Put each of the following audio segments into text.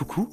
Coucou,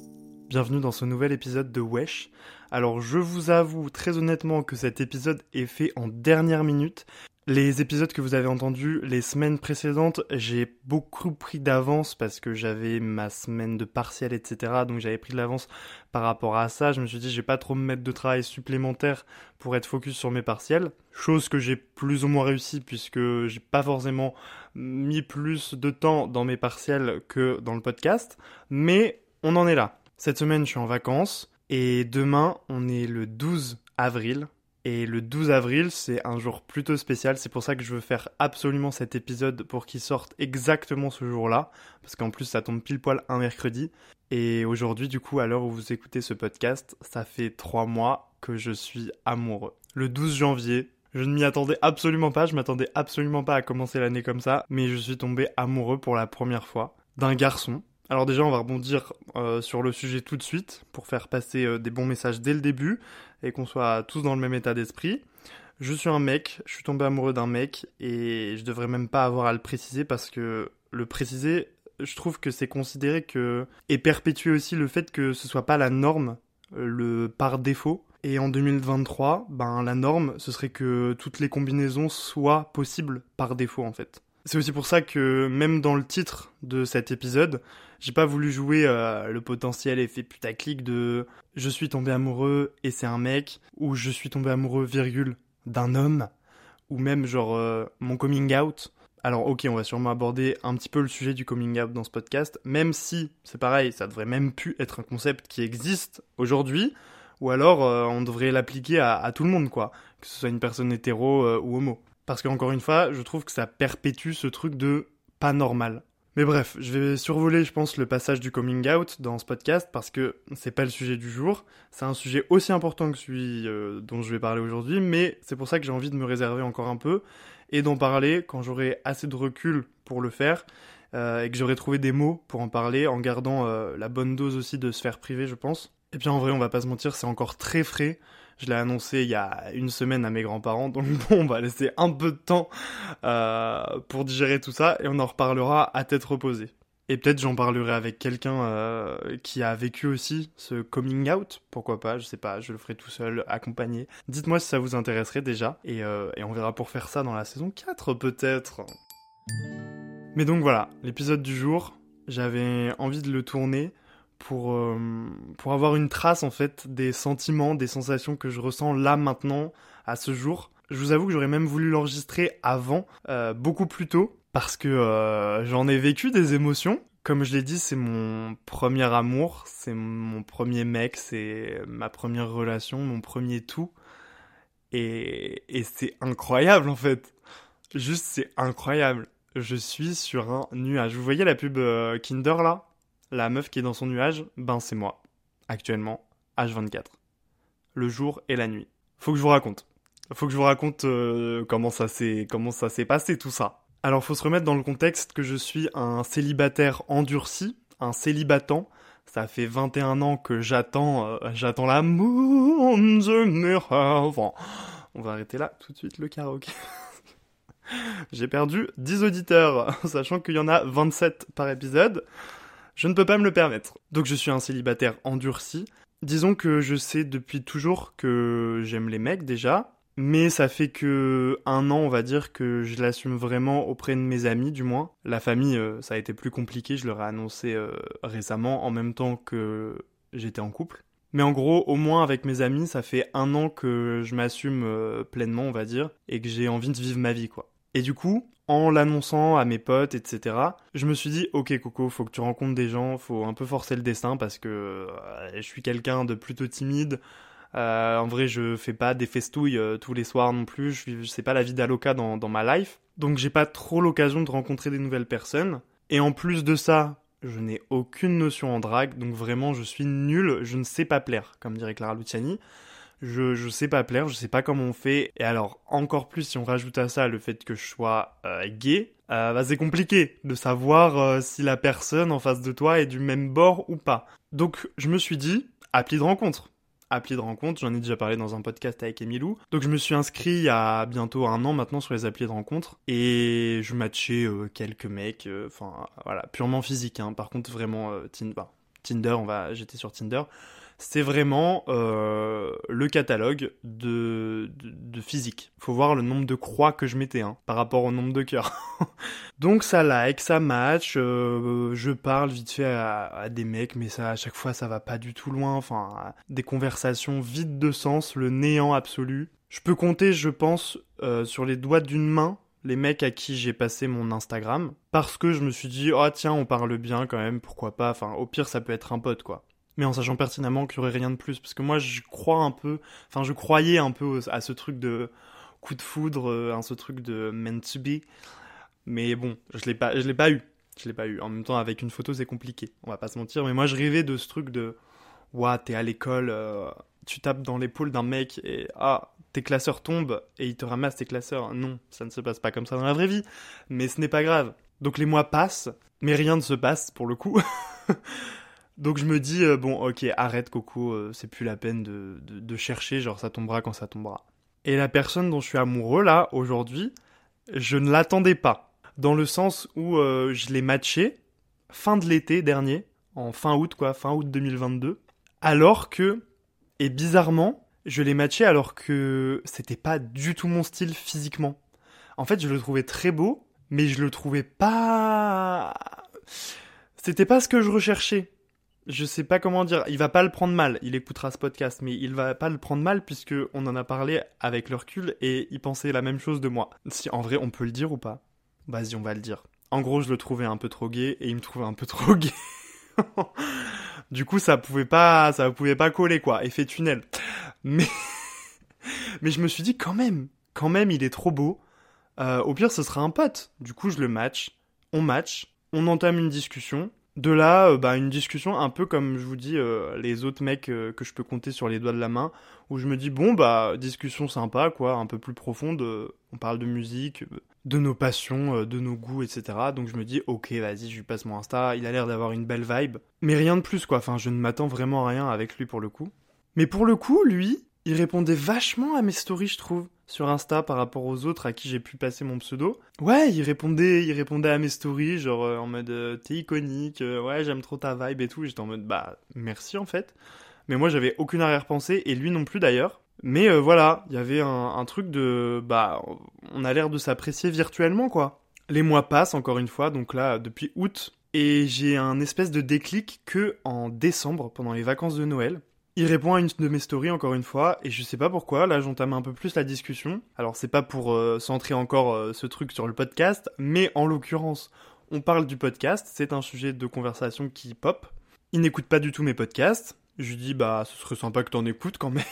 bienvenue dans ce nouvel épisode de Wesh. Alors je vous avoue très honnêtement que cet épisode est fait en dernière minute. Les épisodes que vous avez entendus les semaines précédentes, j'ai beaucoup pris d'avance parce que j'avais ma semaine de partiel, etc. Donc j'avais pris de l'avance par rapport à ça. Je me suis dit, je vais pas trop me mettre de travail supplémentaire pour être focus sur mes partiels. Chose que j'ai plus ou moins réussi puisque j'ai pas forcément mis plus de temps dans mes partiels que dans le podcast. Mais on en est là. Cette semaine, je suis en vacances et demain, on est le 12 avril. Et le 12 avril, c'est un jour plutôt spécial. C'est pour ça que je veux faire absolument cet épisode pour qu'il sorte exactement ce jour-là. Parce qu'en plus, ça tombe pile poil un mercredi. Et aujourd'hui, du coup, à l'heure où vous écoutez ce podcast, ça fait trois mois que je suis amoureux. Le 12 janvier, je ne m'y attendais absolument pas. Je m'attendais absolument pas à commencer l'année comme ça. Mais je suis tombé amoureux pour la première fois d'un garçon. Alors déjà, on va rebondir euh, sur le sujet tout de suite pour faire passer euh, des bons messages dès le début et qu'on soit tous dans le même état d'esprit. Je suis un mec, je suis tombé amoureux d'un mec et je devrais même pas avoir à le préciser parce que le préciser, je trouve que c'est considéré que et perpétuer aussi le fait que ce soit pas la norme, euh, le par défaut. Et en 2023, ben la norme, ce serait que toutes les combinaisons soient possibles par défaut en fait. C'est aussi pour ça que même dans le titre de cet épisode, j'ai pas voulu jouer euh, le potentiel effet putaclic de je suis tombé amoureux et c'est un mec ou je suis tombé amoureux virgule d'un homme ou même genre euh, mon coming out. Alors ok, on va sûrement aborder un petit peu le sujet du coming out dans ce podcast, même si c'est pareil, ça devrait même plus être un concept qui existe aujourd'hui, ou alors euh, on devrait l'appliquer à, à, tout le monde quoi, que ce soit une personne hétéro ou homo. Parce qu'encore une fois, je trouve que ça perpétue ce truc de pas normal. Mais bref, je vais survoler, je pense, le passage du coming out dans ce podcast parce que c'est pas le sujet du jour. C'est un sujet aussi important que celui euh, dont je vais parler aujourd'hui, mais c'est pour ça que j'ai envie de me réserver encore un peu et d'en parler quand j'aurai assez de recul pour le faire euh, et que j'aurai trouvé des mots pour en parler en gardant euh, la bonne dose aussi de sphère privée, je pense. Et puis en vrai, on va pas se mentir, c'est encore très frais. Je l'ai annoncé il y a une semaine à mes grands-parents, donc bon, on va laisser un peu de temps euh, pour digérer tout ça et on en reparlera à tête reposée. Et peut-être j'en parlerai avec quelqu'un euh, qui a vécu aussi ce coming out, pourquoi pas, je sais pas, je le ferai tout seul, accompagné. Dites-moi si ça vous intéresserait déjà, et, euh, et on verra pour faire ça dans la saison 4 peut-être. Mais donc voilà, l'épisode du jour, j'avais envie de le tourner pour, euh, pour avoir une trace en fait des sentiments, des sensations que je ressens là maintenant, à ce jour. Je vous avoue que j'aurais même voulu l'enregistrer avant, euh, beaucoup plus tôt, parce que euh, j'en ai vécu des émotions. Comme je l'ai dit, c'est mon premier amour, c'est mon premier mec, c'est ma première relation, mon premier tout. Et, et c'est incroyable en fait. Juste, c'est incroyable. Je suis sur un nuage. Vous voyez la pub Kinder là? La meuf qui est dans son nuage, ben c'est moi, actuellement, H24. Le jour et la nuit. Faut que je vous raconte. Faut que je vous raconte euh, comment ça s'est comment ça s'est passé tout ça. Alors faut se remettre dans le contexte que je suis un célibataire endurci, un célibatant. Ça fait 21 ans que j'attends euh, j'attends l'amour de. On va arrêter là tout de suite le karaoké. J'ai perdu 10 auditeurs, sachant qu'il y en a 27 par épisode. Je ne peux pas me le permettre. Donc je suis un célibataire endurci. Disons que je sais depuis toujours que j'aime les mecs déjà, mais ça fait que un an, on va dire, que je l'assume vraiment auprès de mes amis, du moins. La famille, euh, ça a été plus compliqué, je leur ai annoncé euh, récemment, en même temps que j'étais en couple. Mais en gros, au moins avec mes amis, ça fait un an que je m'assume euh, pleinement, on va dire, et que j'ai envie de vivre ma vie, quoi. Et du coup, en l'annonçant à mes potes, etc., je me suis dit, ok Coco, faut que tu rencontres des gens, faut un peu forcer le destin parce que euh, je suis quelqu'un de plutôt timide. Euh, en vrai, je fais pas des festouilles euh, tous les soirs non plus. Je, sais pas la vie d'Aloca dans, dans ma life. Donc j'ai pas trop l'occasion de rencontrer des nouvelles personnes. Et en plus de ça, je n'ai aucune notion en drague, donc vraiment je suis nul, je ne sais pas plaire, comme dirait Clara Luciani. Je, je sais pas plaire, je sais pas comment on fait. Et alors, encore plus si on rajoute à ça le fait que je sois euh, gay, euh, bah, c'est compliqué de savoir euh, si la personne en face de toi est du même bord ou pas. Donc, je me suis dit, appli de rencontre appli de rencontre. J'en ai déjà parlé dans un podcast avec Emilou. Donc je me suis inscrit il y a bientôt un an maintenant sur les applis de rencontre et je matchais quelques mecs. Enfin voilà, purement physique. Hein. Par contre vraiment Tinder. Tinder, on va. J'étais sur Tinder c'est vraiment euh, le catalogue de, de, physique. Faut voir le nombre de croix que je mettais hein, par rapport au nombre de cœurs. Donc ça like, ça match, euh, je parle vite fait à, des mecs, mais ça à chaque fois ça va pas du tout loin. Enfin, des conversations vides de sens, le néant absolu. Je peux compter, je pense, euh, sur les doigts d'une main les mecs à qui j'ai passé mon Instagram parce que je me suis dit oh tiens on parle bien quand même pourquoi pas enfin au pire ça peut être un pote quoi mais en sachant pertinemment qu'il y aurait rien de plus. Parce que moi, je crois un peu, enfin, je croyais un peu à ce truc de coup de foudre, euh, à ce truc de meant to be. Mais bon, je l'ai pas, je l'ai pas eu. Je l'ai pas eu. En même temps, avec une photo, c'est compliqué. On va pas se mentir. Mais moi, je rêvais de ce truc de, ouah, t'es à l'école, euh, tu tapes dans l'épaule d'un mec et ah, tes classeurs tombent et il te ramasse tes classeurs. Non, ça ne se passe pas comme ça dans la vraie vie. Mais ce n'est pas grave. Donc les mois passent, mais rien ne se passe pour le coup. Donc je me dis, euh, bon, ok, arrête Coco, euh, c'est plus la peine de, de, chercher, genre ça tombera quand ça tombera. Et la personne dont je suis amoureux là, aujourd'hui, je ne l'attendais pas. Dans le sens où euh, je l'ai matché fin de l'été dernier, en fin août quoi, fin août 2022. Alors que, et bizarrement, je l'ai matché alors que c'était pas du tout mon style physiquement. En fait, je le trouvais très beau, mais je le trouvais pas... C'était pas ce que je recherchais je sais pas comment dire, il va pas le prendre mal, il écoutera ce podcast, mais il va pas le prendre mal puisque on en a parlé avec le recul et il pensait la même chose de moi. Si en vrai on peut le dire ou pas? Vas-y, on va le dire. En gros, je le trouvais un peu trop gay et il me trouvait un peu trop gay. du coup, ça pouvait pas, ça pouvait pas coller quoi, effet tunnel. Mais, mais je me suis dit quand même, quand même, il est trop beau. Euh, au pire, ce sera un pote. Du coup, je le match, on match, on entame une discussion de là, euh, bah, une discussion un peu comme je vous dis euh, les autres mecs euh, que je peux compter sur les doigts de la main, où je me dis bon bah discussion sympa quoi, un peu plus profonde. on parle de musique, de nos passions, de nos goûts, etc. Donc je me dis ok vas-y je lui passe mon Insta, il a l'air d'avoir une belle vibe, mais rien de plus quoi. Enfin je ne m'attends vraiment à rien avec lui pour le coup. Mais pour le coup lui, il répondait vachement à mes stories je trouve sur Insta par rapport aux autres à qui j'ai pu passer mon pseudo. Ouais, il répondait, il répondait à mes stories, genre euh, en mode euh, t'es iconique, euh, ouais j'aime trop ta vibe et tout. J'étais en mode bah merci en fait. Mais moi j'avais aucune arrière-pensée et lui non plus d'ailleurs. Mais voilà, il y avait un, truc de bah on a l'air de s'apprécier virtuellement quoi. Les mois passent encore une fois, donc là depuis août et j'ai un espèce de déclic que en décembre pendant les vacances de Noël. Il répond à une de mes stories encore une fois, et je sais pas pourquoi, là j'entame un peu plus la discussion. Alors c'est pas pour euh, centrer encore euh, ce truc sur le podcast, mais en l'occurrence, on parle du podcast, c'est un sujet de conversation qui pop. Il n'écoute pas du tout mes podcasts. Je lui dis bah ce serait sympa que t'en écoutes quand même.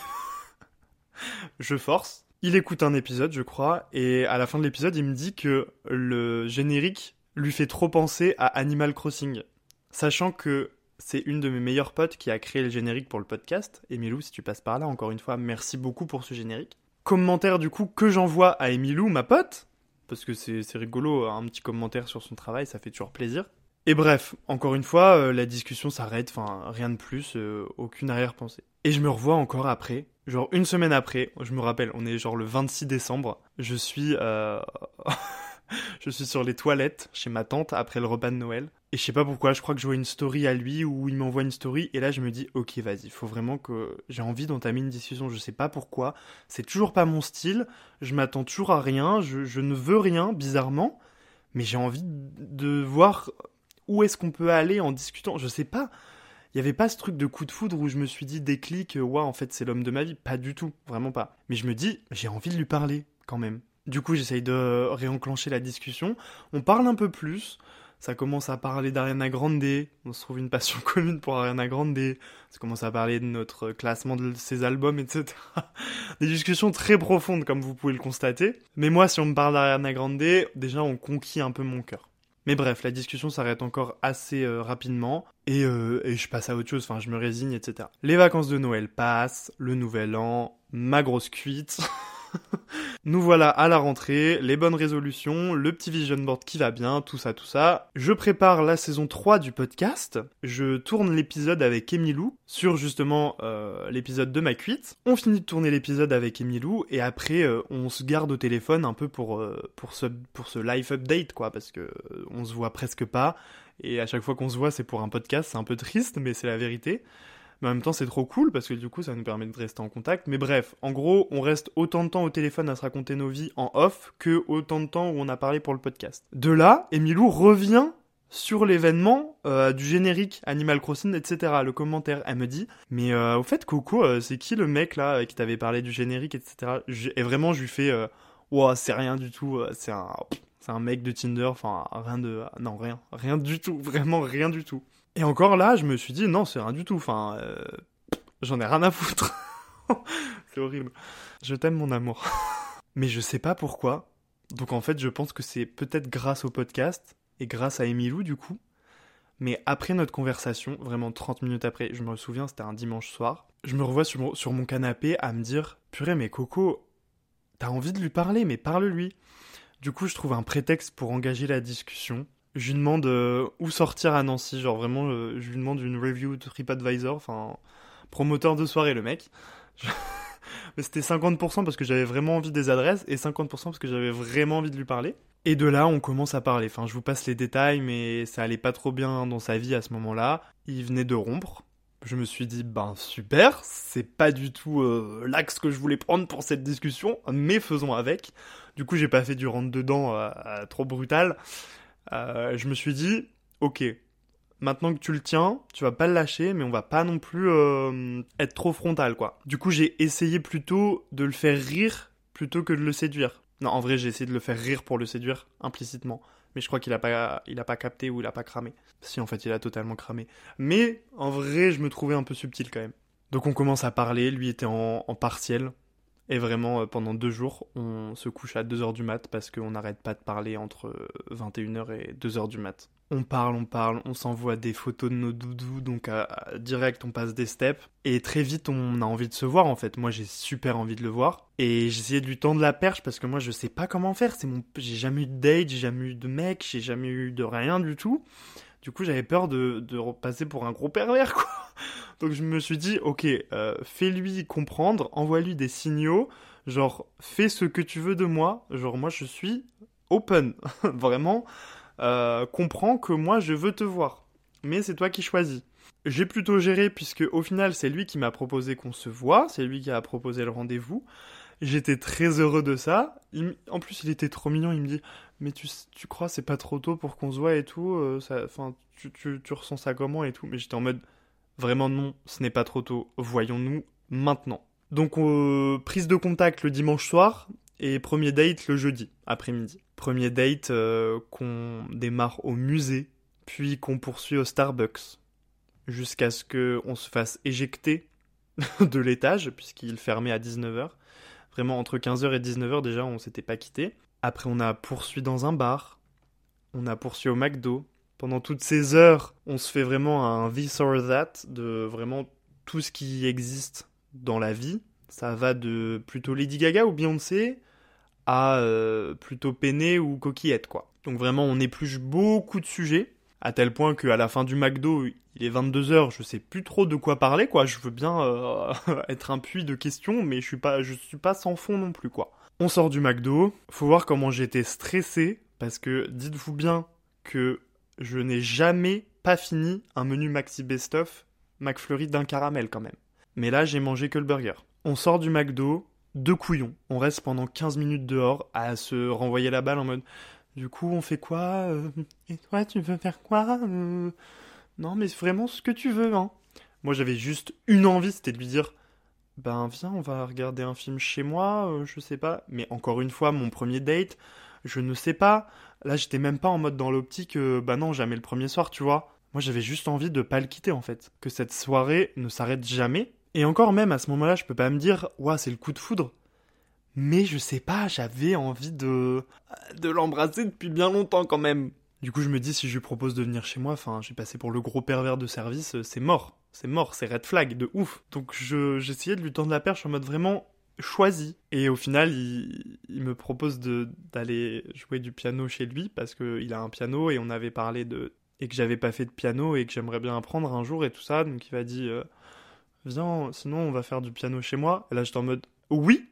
je force. Il écoute un épisode, je crois, et à la fin de l'épisode, il me dit que le générique lui fait trop penser à Animal Crossing. Sachant que c'est une de mes meilleures potes qui a créé le générique pour le podcast. Emilou, si tu passes par là, encore une fois, merci beaucoup pour ce générique. Commentaire du coup que j'envoie à Emilou, ma pote, parce que c'est rigolo, un petit commentaire sur son travail, ça fait toujours plaisir. Et bref, encore une fois, euh, la discussion s'arrête, rien de plus, euh, aucune arrière-pensée. Et je me revois encore après, genre une semaine après, je me rappelle, on est genre le 26 décembre, je suis... Euh... je suis sur les toilettes chez ma tante après le repas de Noël. Et je sais pas pourquoi, je crois que je vois une story à lui ou il m'envoie une story. Et là, je me dis, ok, vas-y, faut vraiment que j'ai envie d'entamer une discussion. Je sais pas pourquoi. C'est toujours pas mon style. Je m'attends toujours à rien. Je, ne veux rien, bizarrement. Mais j'ai envie de voir où est-ce qu'on peut aller en discutant. Je sais pas. Il y avait pas ce truc de coup de foudre où je me suis dit déclic, ouais, en fait, c'est l'homme de ma vie. Pas du tout. Vraiment pas. Mais je me dis, j'ai envie de lui parler, quand même. Du coup, j'essaye de réenclencher la discussion. On parle un peu plus. Ça commence à parler d'Ariana Grande. On se trouve une passion commune pour Ariana Grande. Ça commence à parler de notre classement de ses albums, etc. Des discussions très profondes, comme vous pouvez le constater. Mais moi, si on me parle d'Ariana Grande, déjà, on conquit un peu mon cœur. Mais bref, la discussion s'arrête encore assez euh, rapidement et, euh, et, je passe à autre chose, enfin je me résigne, etc. Les vacances de Noël passent, le nouvel an, ma grosse cuite. Nous voilà à la rentrée, les bonnes résolutions, le petit vision board qui va bien, tout ça, tout ça. Je prépare la saison 3 du podcast. Je tourne l'épisode avec Emilou sur justement euh, l'épisode de ma cuite. On finit de tourner l'épisode avec Emilou et après euh, on se garde au téléphone un peu pour, euh, pour, ce, pour ce live update quoi parce que on se voit presque pas et à chaque fois qu'on se voit c'est pour un podcast, c'est un peu triste mais c'est la vérité. Mais en même temps, c'est trop cool parce que du coup, ça nous permet de rester en contact. Mais bref, en gros, on reste autant de temps au téléphone à se raconter nos vies en off que autant de temps où on a parlé pour le podcast. De là, Emilou revient sur l'événement euh, du générique Animal Crossing, etc. Le commentaire, elle me dit, mais euh, au fait, Coco, euh, c'est qui le mec là qui t'avait parlé du générique, etc. Et vraiment, je lui fais, wow, c'est rien du tout, c'est un, c'est un mec de Tinder, enfin rien de, non rien, rien du tout, vraiment rien du tout. Et encore là, je me suis dit, non, c'est rien du tout. Enfin, euh, j'en ai rien à foutre. c'est horrible. Je t'aime, mon amour. Mais je sais pas pourquoi. Donc en fait, je pense que c'est peut-être grâce au podcast et grâce à Emilou, du coup. Mais après notre conversation, vraiment 30 minutes après, je me souviens, c'était un dimanche soir, je me revois sur sur mon canapé à me dire Purée, mais Coco, t'as envie de lui parler, mais parle-lui. Du coup, je trouve un prétexte pour engager la discussion je lui demande euh, où sortir à Nancy, genre vraiment, euh, je lui demande une review de TripAdvisor, enfin, promoteur de soirée le mec. Mais c'était 50% parce que j'avais vraiment envie des adresses et 50% parce que j'avais vraiment envie de lui parler. Et de là, on commence à parler. Enfin, je vous passe les détails, mais ça allait pas trop bien dans sa vie à ce moment-là. Il venait de rompre. Je me suis dit, ben super, c'est pas du tout euh, l'axe que je voulais prendre pour cette discussion, mais faisons avec. Du coup, j'ai pas fait du rentre-dedans trop brutal. Euh, je me suis dit, ok, maintenant que tu le tiens, tu vas pas le lâcher, mais on va pas non plus euh, être trop frontal, quoi. Du coup, j'ai essayé plutôt de le faire rire plutôt que de le séduire. Non, en vrai, j'ai essayé de le faire rire pour le séduire, implicitement. Mais je crois qu'il a pas, capté ou il a pas cramé. Si, en fait, il a totalement cramé. Mais, en vrai, je me trouvais un peu subtil quand même. Donc on commence à parler, lui était en, en partiel, et vraiment, euh, pendant deux jours, on se couche à 2h du mat parce qu'on n'arrête pas de parler entre 21h et 2h du mat. On parle, on parle, on s'envoie des photos de nos doudous, donc direct on passe des steps. Et très vite on a envie de se voir en fait. Moi j'ai super envie de le voir. Et j'essayais de lui tendre la perche parce que moi je sais pas comment faire. C'est mon, j'ai jamais eu de date, j'ai jamais eu de mec, j'ai jamais eu de rien du tout. Du coup j'avais peur de, de repasser pour un gros pervers quoi. Donc je me suis dit, ok, euh, fais-lui comprendre, envoie-lui des signaux, genre fais ce que tu veux de moi, genre moi je suis open, vraiment, euh, comprends que moi je veux te voir, mais c'est toi qui choisis. J'ai plutôt géré puisque au final c'est lui qui m'a proposé qu'on se voit, c'est lui qui a proposé le rendez-vous. J'étais très heureux de ça. en plus, il était trop mignon. Il me dit, mais tu, tu crois c'est pas trop tôt pour qu'on se voit et tout. Euh, enfin, tu, tu, tu, ressens ça comment et tout. Mais j'étais en mode, Vraiment non, ce n'est pas trop tôt, voyons-nous maintenant. Donc euh, prise de contact le dimanche soir et premier date le jeudi après-midi. Premier date euh, qu'on démarre au musée, puis qu'on poursuit au Starbucks, jusqu'à ce qu'on se fasse éjecter de l'étage, puisqu'il fermait à 19h. Vraiment entre 15h et 19h déjà on s'était pas quitté. Après on a poursuivi dans un bar, on a poursuivi au McDo, pendant toutes ces heures, on se fait vraiment un this or that de vraiment tout ce qui existe dans la vie. Ça va de plutôt Lady Gaga ou Beyoncé à euh, plutôt Peiné ou Coquillette, quoi. Donc vraiment, on épluche beaucoup de sujets, à tel point qu'à la fin du McDo, il est 22h, je sais plus trop de quoi parler, quoi. Je veux bien euh, être un puits de questions, mais je suis pas, je suis pas sans fond non plus, quoi. On sort du McDo, faut voir comment j'étais stressé, parce que dites-vous bien que je n'ai jamais pas fini un menu maxi best-of McFlurry d'un caramel quand même. Mais là, j'ai mangé que le burger. On sort du McDo, deux couillons. On reste pendant 15 minutes dehors à se renvoyer la balle en mode Du coup, on fait quoi euh, Et toi, tu veux faire quoi euh, Non, mais vraiment ce que tu veux, hein. Moi, j'avais juste une envie, c'était de lui dire ben viens, on va regarder un film chez moi, euh, je sais pas. Mais encore une fois, mon premier date, je ne sais pas. Là, j'étais même pas en mode dans l'optique, euh, bah non, jamais le premier soir, tu vois. Moi, j'avais juste envie de pas le quitter en fait. Que cette soirée ne s'arrête jamais. Et encore même à ce moment-là, je peux pas me dire, ouah, c'est le coup de foudre. Mais je sais pas, j'avais envie de. de l'embrasser depuis bien longtemps quand même. Du coup, je me dis, si je lui propose de venir chez moi, enfin, j'ai passé pour le gros pervers de service, euh, c'est mort. C'est mort, c'est red flag, de ouf. Donc, j'essayais de lui tendre la perche en mode vraiment choisi. Et au final, il, me propose d'aller jouer du piano chez lui parce qu'il a un piano et on avait parlé de. et que j'avais pas fait de piano et que j'aimerais bien apprendre un jour et tout ça. Donc, il m'a dit, euh, viens, sinon on va faire du piano chez moi. Et là, j'étais en mode, oui,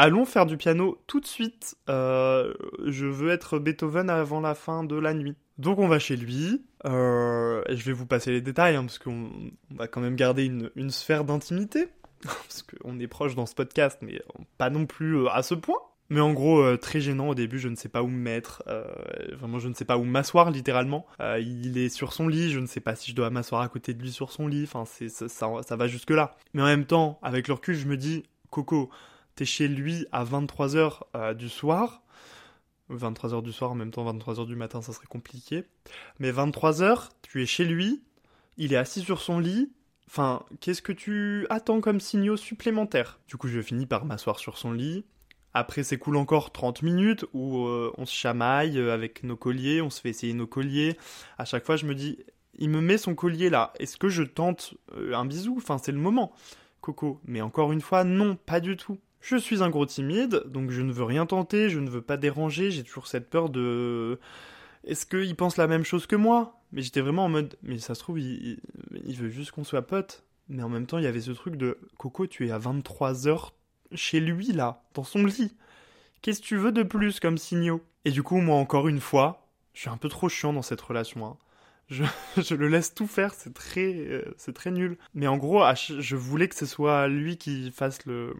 Allons faire du piano tout de suite. Euh, je veux être Beethoven avant la fin de la nuit. Donc on va chez lui. Euh, et je vais vous passer les détails hein, parce qu'on va quand même garder une, sphère d'intimité. parce qu'on est proche dans ce podcast, mais pas non plus euh, à ce point. Mais en gros, très gênant au début, je ne sais pas où me mettre. vraiment, je ne sais pas où m'asseoir, littéralement. il est sur son lit, je ne sais pas si je dois m'asseoir à côté de lui sur son lit. Enfin, ça, ça va jusque-là. Mais en même temps, avec le recul, je me dis, Coco, t'es chez lui à 23h euh, du soir. 23h du soir, en même temps 23h du matin, ça serait compliqué. Mais 23h, tu es chez lui, il est assis sur son lit. Enfin, qu'est-ce que tu attends comme signaux supplémentaires? Du coup, je finis par m'asseoir sur son lit. Après, cool encore 30 minutes où euh, on se chamaille euh, avec nos colliers, on se fait essayer nos colliers. À chaque fois, je me dis, il me met son collier là. Est-ce que je tente un bisou? Enfin, c'est le moment, Coco. Mais encore une fois, non, pas du tout. Je suis un gros timide, donc je ne veux rien tenter, je ne veux pas déranger, j'ai toujours cette peur de... Est-ce qu'il pense la même chose que moi? Mais j'étais vraiment en mode, mais ça se trouve, il, veut juste qu'on soit potes. Mais en même temps, il y avait ce truc de, Coco, tu es à 23h chez lui, là, dans son lit. Qu'est-ce que tu veux de plus comme signaux? Et du coup, moi, encore une fois, je suis un peu trop chiant dans cette relation. Hein. je, le laisse tout faire, c'est très, euh, c'est très nul. Mais en gros, je voulais que ce soit lui qui fasse le,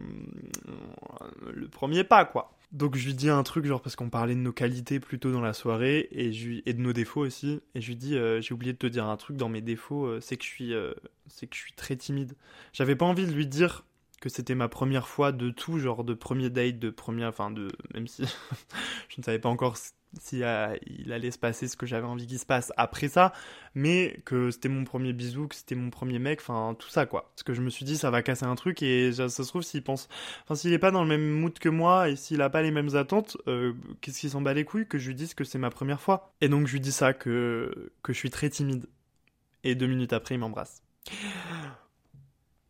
le premier pas, quoi. Donc je lui dis un truc, genre parce qu'on parlait de nos qualités plutôt dans la soirée et, de nos défauts aussi. Et je lui dis, euh, j'ai oublié de te dire un truc dans mes défauts, euh, c'est que suis, c'est que je suis très timide. J'avais pas envie de lui dire que c'était ma première fois de tout, genre de premier date, de première, enfin de, même si je ne savais pas encore si euh, il allait se passer ce que j'avais envie qu'il se passe après ça, mais que c'était mon premier bisou, que c'était mon premier mec, enfin tout ça quoi. Parce que je me suis dit ça va casser un truc et ça, se trouve s'il pense, enfin s'il est pas dans le même mood que moi et s'il a pas les mêmes attentes, euh, qu'est-ce qu'il s'en bat les couilles que je lui dise que c'est ma première fois? Et donc je lui dis ça que que je suis très timide. Et deux minutes après il m'embrasse.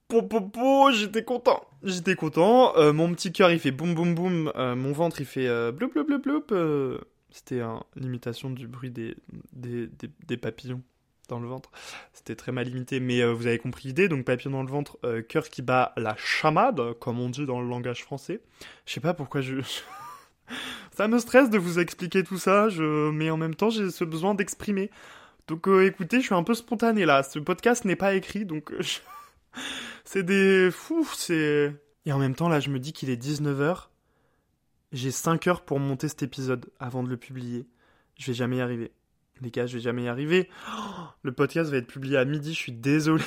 Po, j'étais content. J'étais content. Euh, mon petit cœur il fait boum boum boum. mon ventre il fait bloup bloup bloup bloup. C'était l'imitation du bruit des, des, papillons dans le ventre. C'était très mal imité, mais euh, vous avez compris l'idée. Donc papillon dans le ventre, euh, cœur qui bat la chamade, comme on dit dans le langage français. Je sais pas pourquoi je... ça me stresse de vous expliquer tout ça, je... mais en même temps j'ai ce besoin d'exprimer. Donc euh, écoutez, je suis un peu spontané là. Ce podcast n'est pas écrit, donc c'est des... Fou, c'est... Et en même temps là je me dis qu'il est 19h j'ai 5 heures pour monter cet épisode avant de le publier. Je vais jamais y arriver. Les gars, je vais jamais y arriver. le podcast va être publié à midi, je suis désolé.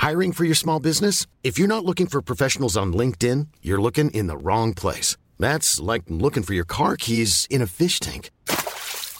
Hiring for your small business? If you're not looking for professionals on LinkedIn, you're looking in the wrong place. That's like looking for your car keys in a fish tank.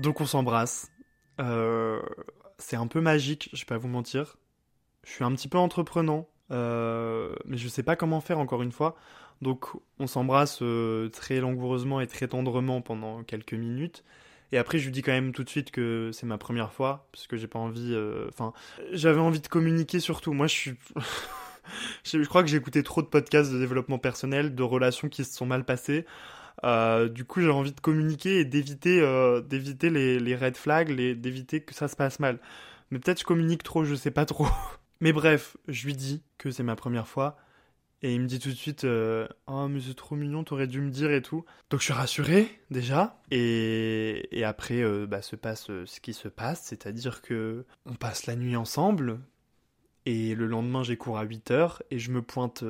Donc on s'embrasse. Euh, c'est un peu magique, je vais pas vous mentir. Je suis un petit peu entreprenant, euh, mais je sais pas comment faire encore une fois. Donc on s'embrasse euh, très langoureusement et très tendrement pendant quelques minutes. Et après, je lui dis quand même tout de suite que c'est ma première fois, parce que j'ai pas envie. Enfin, j'avais envie de communiquer surtout. Moi, je suis. je crois que j'ai écouté trop de podcasts de développement personnel, de relations qui se sont mal passées. Euh, du coup, j'ai envie de communiquer et d'éviter, euh, les, red flags, d'éviter que ça se passe mal. Mais peut-être je communique trop, je sais pas trop. Mais bref, je lui dis que c'est ma première fois. Et il me dit tout de suite euh, Oh, mais c'est trop mignon, t'aurais dû me dire et tout. Donc je suis rassuré, déjà. Et, après, euh, bah, se passe ce qui se passe, c'est-à-dire que on passe la nuit ensemble. Et le lendemain, j'ai cours à 8h et je me pointe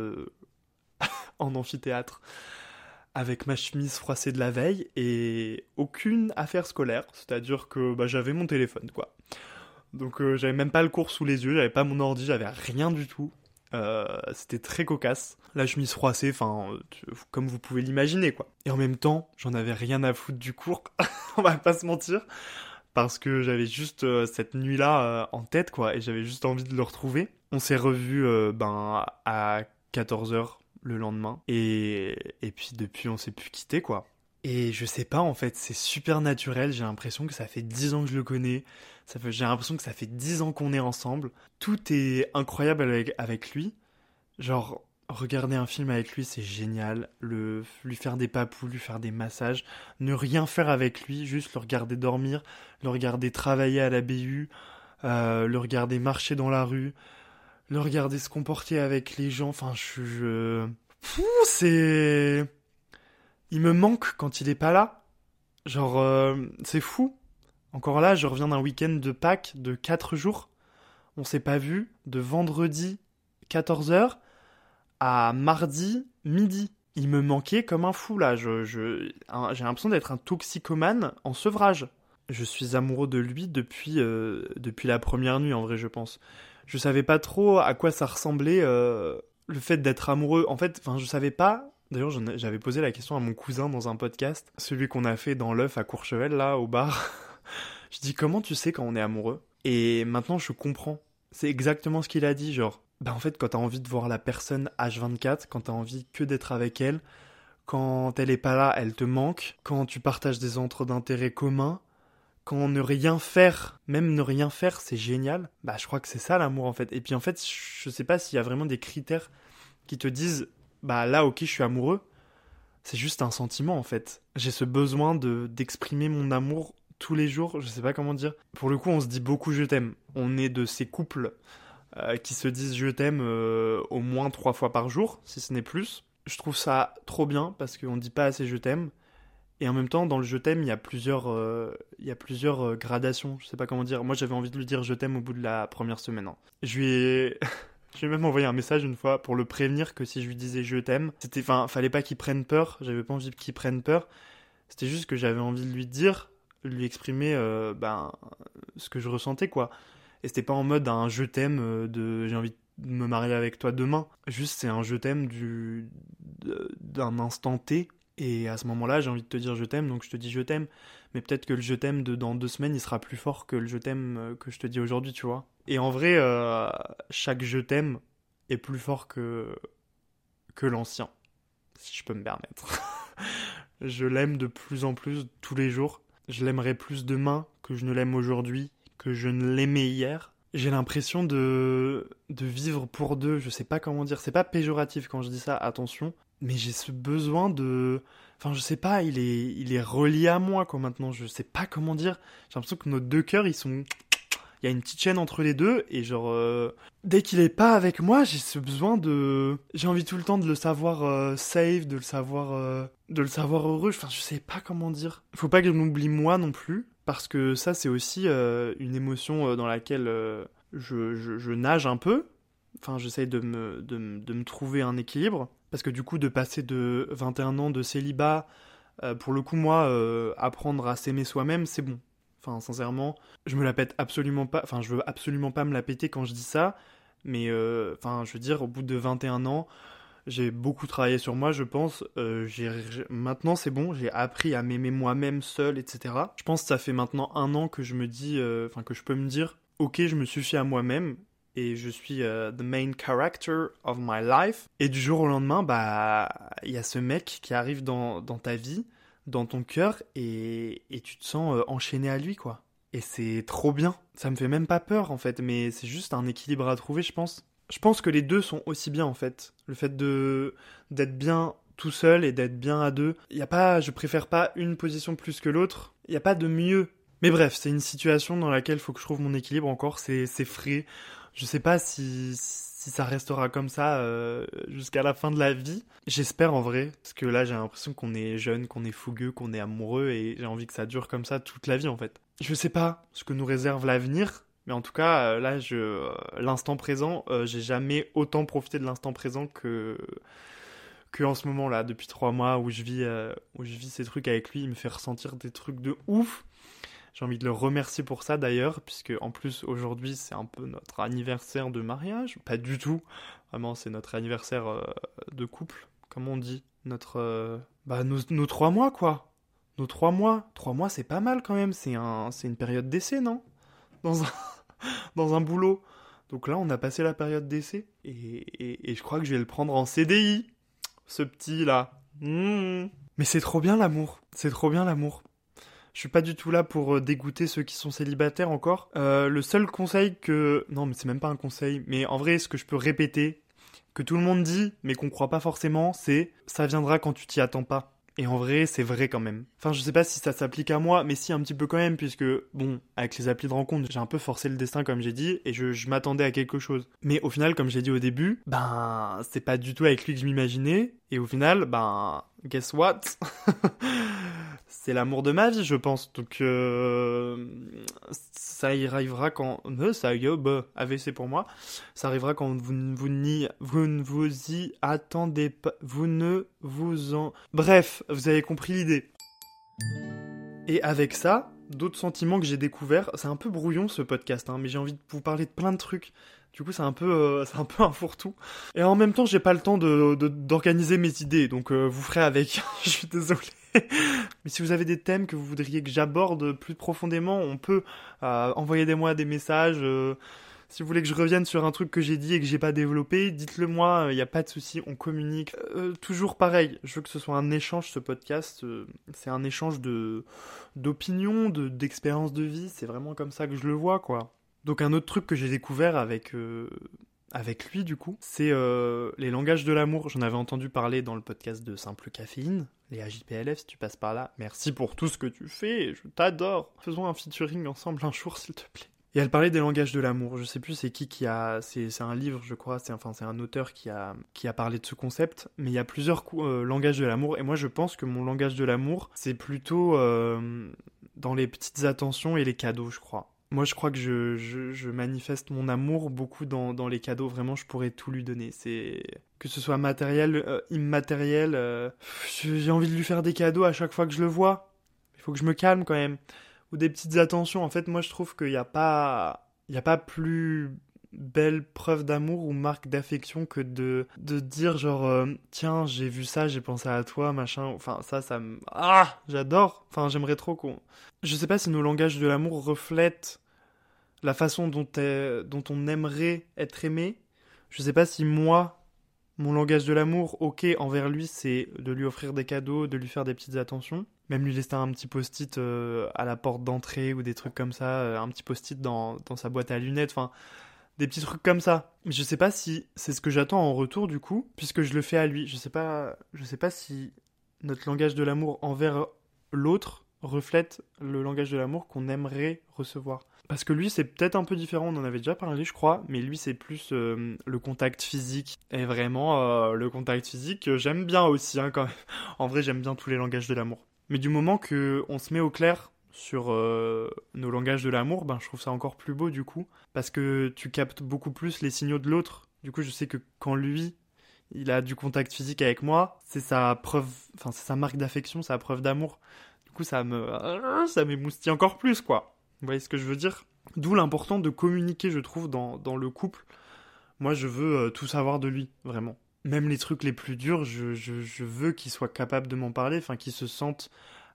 en amphithéâtre avec ma chemise froissée de la veille et aucune affaire scolaire. C'est-à-dire que bah, j'avais mon téléphone, quoi. Donc euh, j'avais même pas le cours sous les yeux, j'avais pas mon ordi, j'avais rien du tout. Euh, c'était très cocasse. La chemise froissée, enfin, euh, comme vous pouvez l'imaginer, quoi. Et en même temps, j'en avais rien à foutre du cours, on va pas se mentir, parce que j'avais juste cette nuit-là en tête, quoi, et j'avais juste envie de le retrouver. On s'est revus, euh, ben, à 14h le lendemain, et, et puis depuis, on s'est plus quitté, quoi. Et je sais pas, en fait, c'est super naturel, j'ai l'impression que ça fait 10 ans que je le connais, ça fait, j'ai l'impression que ça fait 10 ans qu'on est ensemble. Tout est incroyable avec, avec lui. Genre, regarder un film avec lui, c'est génial. Le, lui faire des papous, lui faire des massages. Ne rien faire avec lui, juste le regarder dormir, le regarder travailler à la BU, euh, le regarder marcher dans la rue, le regarder se comporter avec les gens. Enfin, je... c'est... Il me manque quand il est pas là. Genre, euh, c'est fou. Encore là, je reviens d'un week-end de Pâques de 4 jours. On s'est pas vu de vendredi 14h à mardi midi. Il me manquait comme un fou là. Je, j'ai l'impression d'être un toxicomane en sevrage. Je suis amoureux de lui depuis, euh, depuis la première nuit en vrai, je pense. Je savais pas trop à quoi ça ressemblait euh, le fait d'être amoureux. En fait, enfin, je savais pas. D'ailleurs, j'avais posé la question à mon cousin dans un podcast, celui qu'on a fait dans l'œuf à Courchevel là au bar. Je dis comment tu sais quand on est amoureux? Et maintenant je comprends. C'est exactement ce qu'il a dit, genre, bah en fait quand t'as envie de voir la personne H24, quand t'as envie que d'être avec elle, quand elle est pas là, elle te manque, quand tu partages des centres d'intérêt communs, quand ne rien faire, même ne rien faire, c'est génial. Bah je crois que c'est ça l'amour en fait. Et puis en fait, je sais pas s'il y a vraiment des critères qui te disent, bah là ok je suis amoureux. C'est juste un sentiment en fait. J'ai ce besoin de d'exprimer mon amour tous les jours, je sais pas comment dire. Pour le coup, on se dit beaucoup je t'aime. On est de ces couples euh, qui se disent je t'aime euh, au moins trois fois par jour, si ce n'est plus. Je trouve ça trop bien parce qu'on dit pas assez je t'aime. Et en même temps, dans le je t'aime, il y a plusieurs, euh, il y a plusieurs euh, gradations. Je sais pas comment dire. Moi, j'avais envie de lui dire je t'aime au bout de la première semaine. hein. Je lui ai, je lui ai même envoyé un message une fois pour le prévenir que si je lui disais je t'aime, c'était, enfin, fallait pas qu'il prenne peur. J'avais pas envie qu'il prenne peur. C'était juste que j'avais envie de lui dire lui exprimer euh, ben, ce que je ressentais quoi. Et c'était pas en mode un je t'aime de j'ai envie de me marier avec toi demain. Juste c'est un je t'aime du d'un instant T. Et à ce moment-là, j'ai envie de te dire je t'aime, donc je te dis je t'aime. Mais peut-être que le je t'aime de dans deux semaines, il sera plus fort que le je t'aime euh, que je te dis aujourd'hui, tu vois. Et en vrai, euh, chaque je t'aime est plus fort que que l'ancien, si je peux me permettre. je l'aime de plus en plus tous les jours. Je l'aimerai plus demain que je ne l'aime aujourd'hui, que je ne l'aimais hier. J'ai l'impression de, de vivre pour deux, je sais pas comment dire, c'est pas péjoratif quand je dis ça, attention, mais j'ai ce besoin de... Enfin, je sais pas, il est, il est relié à moi, quoi, maintenant, je sais pas comment dire. J'ai l'impression que nos deux cœurs, ils sont... Il y a une petite chaîne entre les deux, et genre... euh, Dès qu'il est pas avec moi, j'ai ce besoin de... J'ai envie tout le temps de le savoir euh, safe, de le savoir... euh, de le savoir heureux, enfin, je sais pas comment dire. Faut pas que je m'oublie moi non plus, parce que ça, c'est aussi une émotion dans laquelle je- je nage un peu. Enfin, j'essaye de me, de, de me trouver un équilibre. Parce que du coup, de passer de 21 ans de célibat, euh, pour le coup, moi, euh, apprendre à s'aimer soi-même, c'est bon. Enfin, sincèrement, je me la pète absolument pas. Enfin, je veux absolument pas me la péter quand je dis ça. Mais, euh, enfin, je veux dire, au bout de 21 ans, j'ai beaucoup travaillé sur moi, je pense. Euh, maintenant, c'est bon, j'ai appris à m'aimer moi-même seul, etc. Je pense que ça fait maintenant un an que je me dis, enfin, que je peux me dire, ok, je me suffis à moi-même. Et je suis euh, the main character of my life. Et du jour au lendemain, bah, il y a ce mec qui arrive dans, dans ta vie, dans ton cœur, et, et tu te sens euh, enchaîné à lui, quoi. Et c'est trop bien. Ça me fait même pas peur, en fait, mais c'est juste un équilibre à trouver, je pense. Je pense que les deux sont aussi bien, en fait. Le fait de d'être bien tout seul et d'être bien à deux. Il y a pas, je préfère pas une position plus que l'autre. Il y a pas de mieux. Mais bref, c'est une situation dans laquelle il faut que je trouve mon équilibre encore. C'est frais. Je sais pas si ça restera comme ça euh, jusqu'à la fin de la vie. J'espère en vrai, parce que là j'ai l'impression qu'on est jeune, qu'on est fougueux, qu'on est amoureux, et j'ai envie que ça dure comme ça toute la vie en fait. Je sais pas ce que nous réserve l'avenir, mais en tout cas euh, là, je euh, l'instant présent, j'ai jamais autant profité de l'instant présent que en ce moment-là, depuis trois mois où je vis où je vis ces trucs avec lui, il me fait ressentir des trucs de ouf. J'ai envie de le remercier pour ça d'ailleurs, puisque en plus aujourd'hui c'est un peu notre anniversaire de mariage. Pas du tout, vraiment c'est notre anniversaire euh, de couple, comme on dit. Notre, euh, bah nos, trois mois quoi. Nos trois mois, trois mois c'est pas mal quand même. C'est un, une période d'essai non? Dans un, dans un boulot. Donc là on a passé la période d'essai et, et, et je crois que je vais le prendre en CDI, ce petit là. Mmh. Mais c'est trop bien l'amour, c'est trop bien l'amour. Je suis pas du tout là pour euh, dégoûter ceux qui sont célibataires encore. Euh, le seul conseil que... Non, mais c'est même pas un conseil. Mais en vrai, ce que je peux répéter, que tout le monde dit, mais qu'on croit pas forcément, c'est ça viendra quand tu t'y attends pas. Et en vrai, c'est vrai quand même. Enfin, je sais pas si ça s'applique à moi, mais si un petit peu quand même, puisque, bon, avec les applis de rencontre, j'ai un peu forcé le destin, comme j'ai dit, et je, je m'attendais à quelque chose. Mais au final, comme j'ai dit au début, ben, c'est pas du tout avec lui que je m'imaginais, et au final, ben, guess what? C'est l'amour de ma vie, je pense. Donc, euh, ça y arrivera quand... Ça y bah, AVC pour moi. Ça arrivera quand vous, ne- vous, n'y, vous ne vous y attendez pas. Vous ne vous en... Bref, vous avez compris l'idée. Et avec ça, d'autres sentiments que j'ai découverts, c'est un peu brouillon ce podcast, hein, mais j'ai envie de vous parler de plein de trucs. Du coup, c'est un peu, euh, un peu un fourre-tout. Et en même temps, j'ai pas le temps de, de- d'organiser mes idées, donc euh, vous ferez avec. Je suis désolé. Mais si vous avez des thèmes que vous voudriez que j'aborde plus profondément, on peut euh, envoyer des moi des messages. euh, si vous voulez que je revienne sur un truc que j'ai dit et que j'ai pas développé, dites-le moi, il n'y a pas de souci, on communique. Euh, toujours pareil, je veux que ce soit un échange ce podcast, euh, c'est un échange de d'opinions, de d'expériences de vie, c'est vraiment comme ça que je le vois quoi. Donc un autre truc que j'ai découvert avec euh, avec lui du coup, c'est euh, les langages de l'amour. J'en avais entendu parler dans le podcast de Simple Caféine, les AJPLF si tu passes par là. Merci pour tout ce que tu fais, je t'adore. Faisons un featuring ensemble un jour s'il te plaît. Et elle parlait des langages de l'amour. Je sais plus c'est qui qui a, c'est un livre je crois, c'est enfin c'est un auteur qui a qui parlé de ce concept. Mais il y a plusieurs euh, langages de l'amour et moi je pense que mon langage de l'amour c'est plutôt euh, dans les petites attentions et les cadeaux je crois. Moi, je crois que je, je, manifeste mon amour beaucoup dans, dans les cadeaux. Vraiment, je pourrais tout lui donner. C'est que ce soit matériel, euh, immatériel. euh, j'ai envie de lui faire des cadeaux à chaque fois que je le vois. Il faut que je me calme quand même. Ou des petites attentions. En fait, moi, je trouve qu'il n'y a pas, il a pas plus belle preuve d'amour ou marque d'affection que de de dire genre euh, tiens j'ai vu ça j'ai pensé à toi machin enfin ça ça me ah j'adore enfin j'aimerais trop qu'on je sais pas si nos langages de l'amour reflètent la façon dont, dont on aimerait être aimé. Je sais pas si moi, mon langage de l'amour, ok, envers lui, c'est de lui offrir des cadeaux, de lui faire des petites attentions. Même lui laisser un petit post-it euh, à la porte d'entrée ou des trucs comme ça, euh, un petit post-it dans, dans sa boîte à lunettes, enfin, des petits trucs comme ça. Je sais pas si c'est ce que j'attends en retour du coup, puisque je le fais à lui. Je sais pas, je sais pas si notre langage de l'amour envers l'autre reflète le langage de l'amour qu'on aimerait recevoir. Parce que lui, c'est peut-être un peu différent, on en avait déjà parlé, je crois, mais lui, c'est plus euh, le contact physique. Et vraiment, euh, le contact physique, euh, j'aime bien aussi, hein, quand même. En vrai, j'aime bien tous les langages de l'amour. Mais du moment que on se met au clair sur euh, nos langages de l'amour, ben, je trouve ça encore plus beau, du coup. Parce que tu captes beaucoup plus les signaux de l'autre. Du coup, je sais que quand lui, il a du contact physique avec moi, c'est sa preuve, enfin, c'est sa marque d'affection, sa preuve d'amour. Du coup, ça me, ça m'émoustille encore plus, quoi. Vous voyez ce que je veux dire? D'où l'important de communiquer, je trouve, dans, dans le couple. Moi, je veux euh, tout savoir de lui, vraiment. Même les trucs les plus durs, je, je, je veux qu'il soit capable de m'en parler, enfin, qu'il se sente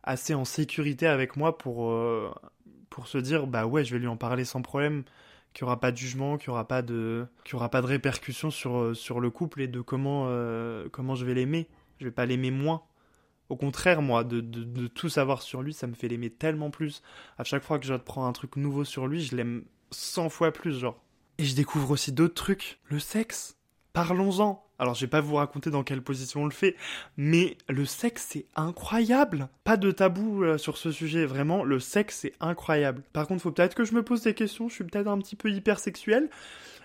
assez en sécurité avec moi pour, euh, pour se dire, bah ouais, je vais lui en parler sans problème, qu'il y aura pas de jugement, qu'il y aura pas de, qu'il aura pas de répercussions sur, euh, sur le couple et de comment, euh, comment je vais l'aimer. Je vais pas l'aimer moins. Au contraire, moi, de, de, tout savoir sur lui, ça me fait l'aimer tellement plus. À chaque fois que j'apprends un truc nouveau sur lui, je l'aime 100 fois plus, genre. Et je découvre aussi d'autres trucs. Le sexe. Parlons-en. Alors, je vais pas vous raconter dans quelle position on le fait, mais le sexe, c'est incroyable. Pas de tabou euh, sur ce sujet, vraiment, le sexe, c'est incroyable. Par contre, faut peut-être que je me pose des questions, je suis peut-être un petit peu hypersexuel,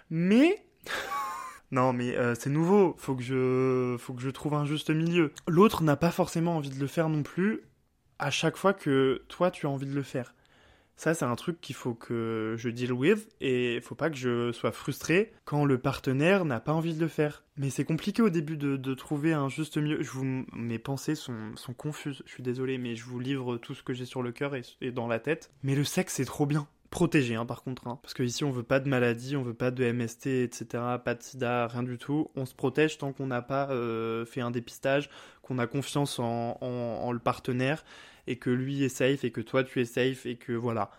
mais... non, mais euh, c'est nouveau, faut faut que je trouve un juste milieu. L'autre n'a pas forcément envie de le faire non plus, à chaque fois que toi, tu as envie de le faire. Ça, c'est un truc qu'il faut que je deal with et il faut pas que je sois frustré quand le partenaire n'a pas envie de le faire. Mais c'est compliqué au début de, de, trouver un juste milieu. Je vous, mes pensées sont, sont, confuses, je suis désolé, mais je vous livre tout ce que j'ai sur le cœur et, et, dans la tête. Mais le sexe, c'est trop bien. Protégé, hein, par contre. Hein. Parce que ici, on veut pas de maladie, on veut pas de MST, etc., pas de sida, rien du tout. On se protège tant qu'on n'a pas euh, fait un dépistage, qu'on a confiance en, en, en le partenaire et que lui est safe et que toi tu es safe et que voilà.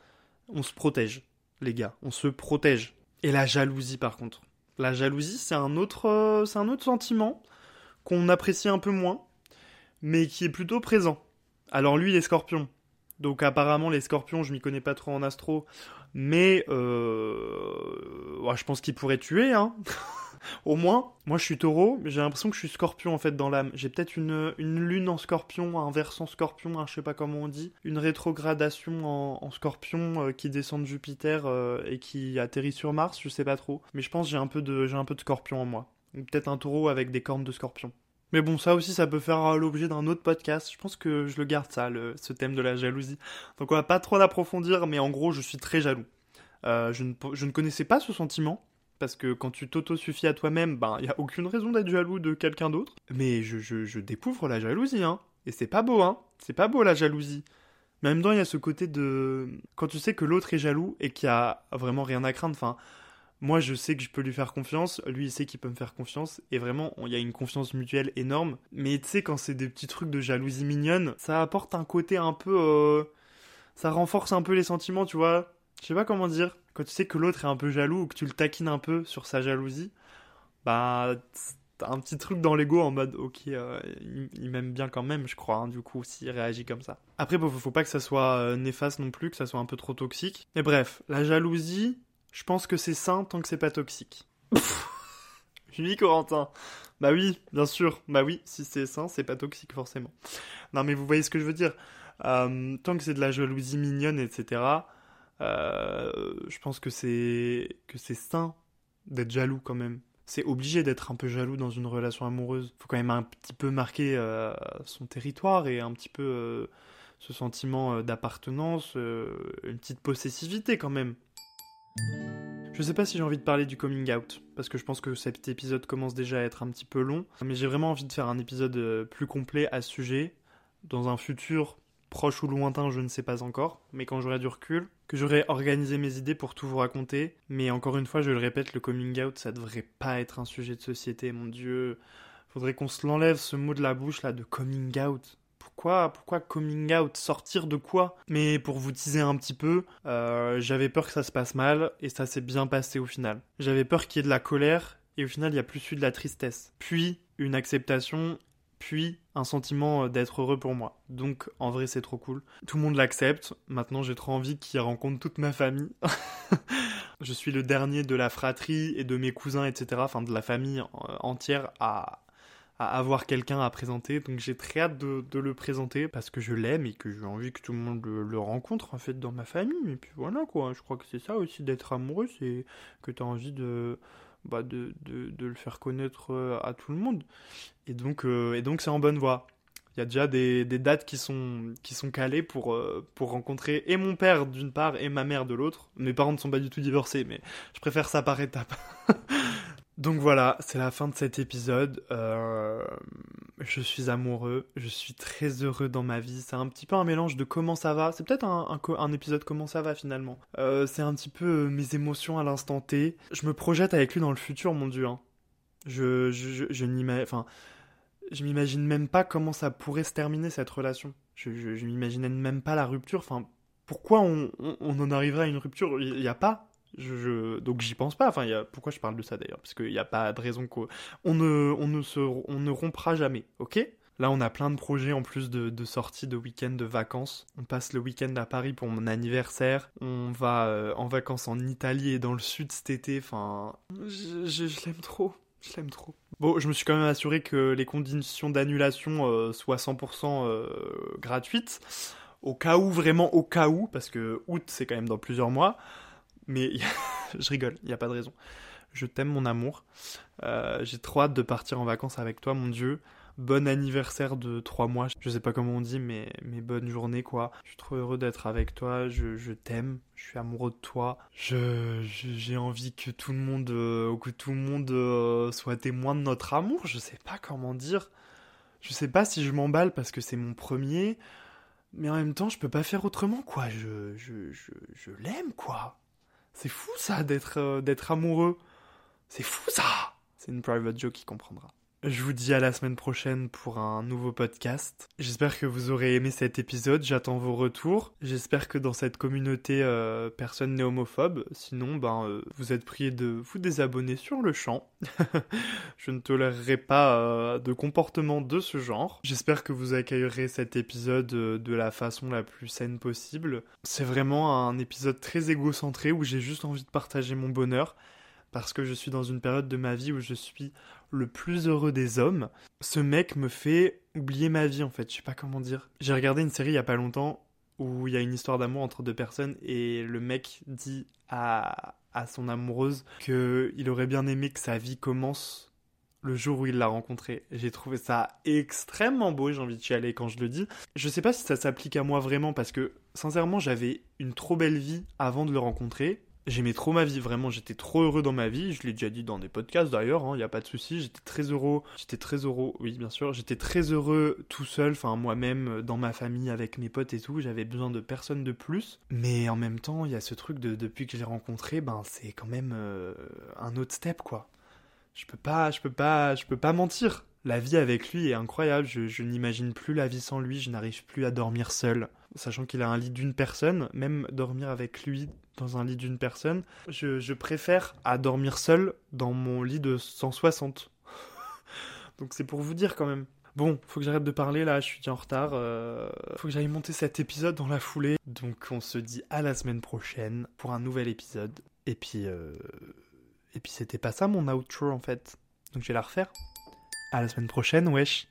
On se protège, les gars, on se protège. Et la jalousie par contre. La jalousie, c'est un autre euh, sentiment qu'on apprécie un peu moins mais qui est plutôt présent. Alors lui, il est scorpion. Donc apparemment les scorpions, je m'y connais pas trop en astro, mais euh... je pense qu'il pourrait tuer hein. Au moins, moi je suis taureau, mais j'ai l'impression que je suis scorpion en fait dans l'âme. J'ai peut-être une, une lune en scorpion, un versant scorpion, hein, je sais pas comment on dit, une rétrogradation en, scorpion euh, qui descend de Jupiter euh, et qui atterrit sur Mars, je sais pas trop. Mais je pense que j'ai un peu de j'ai un peu de scorpion en moi. Peut-être un taureau avec des cornes de scorpion. Mais bon, ça aussi, ça peut faire l'objet d'un autre podcast. Je pense que je le garde ça, le, ce thème de la jalousie. Donc on va pas trop l'approfondir, mais en gros, je suis très jaloux. Euh, je, ne, connaissais pas ce sentiment parce que quand tu t'auto-suffis à toi-même, ben, il n'y a aucune raison d'être jaloux de quelqu'un d'autre. Mais je, découvre la jalousie, hein. Et c'est pas beau, hein. C'est pas beau, la jalousie. Même temps, il y a ce côté de... Quand tu sais que l'autre est jaloux et qu'il y a vraiment rien à craindre, enfin... Moi, je sais que je peux lui faire confiance, lui, il sait qu'il peut me faire confiance, et vraiment, il y a une confiance mutuelle énorme. Mais tu sais, quand c'est des petits trucs de jalousie mignonne, ça apporte un côté un peu... Euh... Ça renforce un peu les sentiments, tu vois. Je sais pas comment dire quand tu sais que l'autre est un peu jaloux ou que tu le taquines un peu sur sa jalousie, bah t'as un petit truc dans l'ego en mode ok euh, il, m'aime bien quand même je crois hein, du coup s'il réagit comme ça. Après faut, faut pas que ça soit euh, néfaste non plus, que ça soit un peu trop toxique. Mais bref, la jalousie, je pense que c'est sain tant que c'est pas toxique. oui Corentin. Bah oui, bien sûr. Bah oui, si c'est sain, c'est pas toxique forcément. Non mais vous voyez ce que je veux dire. Euh, tant que c'est de la jalousie mignonne, etc. Euh, je pense que c'est que c'est sain d'être jaloux quand même. C'est obligé d'être un peu jaloux dans une relation amoureuse. Faut quand même un petit peu marquer euh, son territoire et un petit peu ce sentiment d'appartenance, une petite possessivité quand même. Je sais pas si j'ai envie de parler du coming out, parce que je pense que cet épisode commence déjà à être un petit peu long, mais j'ai vraiment envie de faire un épisode plus complet à ce sujet, dans un futur proche ou lointain, je ne sais pas encore, mais quand j'aurai du recul, que j'aurai organisé mes idées pour tout vous raconter. Mais encore une fois, je le répète, le coming out, ça devrait pas être un sujet de société, mon dieu. Faudrait qu'on se l'enlève ce mot de la bouche là de coming out. Pourquoi, pourquoi coming out Sortir de quoi? Mais pour vous teaser un petit peu, euh, j'avais peur que ça se passe mal et ça s'est bien passé au final. J'avais peur qu'il y ait de la colère et au final il y a plus eu de la tristesse. Puis une acceptation puis un sentiment d'être heureux pour moi. Donc en vrai c'est trop cool. Tout le monde l'accepte. Maintenant j'ai trop envie qu'il rencontre toute ma famille. je suis le dernier de la fratrie et de mes cousins, etc. Enfin de la famille entière à, à avoir quelqu'un à présenter. Donc j'ai très hâte de, le présenter parce que je l'aime et que j'ai envie que tout le monde le, rencontre en fait dans ma famille. Et puis voilà quoi. Je crois que c'est ça aussi d'être amoureux, c'est que tu as envie de bah, de, de, le faire connaître euh, à tout le monde. Et donc, euh, et donc c'est en bonne voie. Il y a déjà des, des, dates qui sont, qui sont calées pour, euh, pour rencontrer et mon père d'une part et ma mère de l'autre. Mes parents ne sont pas du tout divorcés, mais je préfère ça par étapes. Donc voilà, c'est la fin de cet épisode. Euh, je suis amoureux, je suis très heureux dans ma vie. C'est un petit peu un mélange de comment ça va. C'est peut-être un, épisode comment ça va finalement. Euh, c'est un petit peu euh, mes émotions à l'instant T. Je me projette avec lui dans le futur, mon dieu. Hein. Je, je, je, je m'imagine même pas comment ça pourrait se terminer cette relation. Je m'imaginais même pas la rupture. Enfin, pourquoi on, on, on en arriverait à une rupture? Il n'y a pas Je, je- donc j'y pense pas. Enfin, il y a... pourquoi je parle de ça d'ailleurs? Parce qu'il n'y a pas de raison qu'on on ne, on ne, se... on ne rompra jamais, ok? Là, on a plein de projets en plus de, de sorties de week-end de vacances. On passe le week-end à Paris pour mon anniversaire. On va euh, en vacances en Italie et dans le sud cet été. Enfin, je, je- je l'aime trop. Je l'aime trop. Bon, je me suis quand même assuré que les conditions d'annulation euh, soient 100% euh, gratuites. Au cas où, vraiment au cas où, parce que août c'est quand même dans plusieurs mois. Mais je rigole, il n'y a pas de raison. Je t'aime mon amour. Euh, J'ai trop hâte de partir en vacances avec toi, mon Dieu. Bon anniversaire de trois mois. Je sais pas comment on dit, mais, mais bonne journée, quoi. Je suis trop heureux d'être avec toi. Je, je t'aime. Je suis amoureux de toi. Je, je- j'ai envie que tout le monde, euh, que tout le monde euh, soit témoin de notre amour. Je sais pas comment dire. Je sais pas si je m'emballe parce que c'est mon premier. Mais en même temps, je peux pas faire autrement, quoi. Je, je, je, je l'aime, quoi. C'est fou, ça, d'être, euh, d'être amoureux. C'est fou, ça. C'est une private joke qui comprendra. Je vous dis à la semaine prochaine pour un nouveau podcast. J'espère que vous aurez aimé cet épisode. J'attends vos retours. J'espère que dans cette communauté, euh, personne n'est homophobe. Sinon, ben, euh, vous êtes priés de vous désabonner sur le champ. Je ne tolérerai pas euh, de comportement de ce genre. J'espère que vous accueillerez cet épisode de la façon la plus saine possible. C'est vraiment un épisode très égocentré où j'ai juste envie de partager mon bonheur parce que je suis dans une période de ma vie où je suis le plus heureux des hommes. Ce mec me fait oublier ma vie en fait, je sais pas comment dire. J'ai regardé une série il y a pas longtemps où il y a une histoire d'amour entre deux personnes et le mec dit à, à son amoureuse que il aurait bien aimé que sa vie commence le jour où il l'a rencontrée. J'ai trouvé ça extrêmement beau, j'ai envie de chialer quand je le dis. Je sais pas si ça s'applique à moi vraiment parce que sincèrement j'avais une trop belle vie avant de le rencontrer. J'aimais trop ma vie, vraiment, j'étais trop heureux dans ma vie, je l'ai déjà dit dans des podcasts d'ailleurs, il n'y a pas de souci, j'étais très heureux, j'étais très heureux, oui bien sûr, j'étais très heureux tout seul, enfin moi-même, euh, dans ma famille, avec mes potes et tout, j'avais besoin de personne de plus, mais en même temps, il y a ce truc de depuis que je l'ai rencontré, ben c'est quand même euh, un autre step quoi. Je peux pas, je peux pas, je peux pas mentir. La vie avec lui est incroyable, je, je n'imagine plus la vie sans lui, je n'arrive plus à dormir seul. Sachant qu'il a un lit d'une personne, même dormir avec lui dans un lit d'une personne, je, préfère à dormir seul dans mon lit de 160. Donc c'est pour vous dire quand même. Bon, faut que j'arrête de parler là, je suis déjà en retard. euh, faut que j'aille monter cet épisode dans la foulée. Donc on se dit à la semaine prochaine pour un nouvel épisode. Et puis, euh, et puis c'était pas ça mon outro en fait. Donc je vais la refaire. À la semaine prochaine, wesh.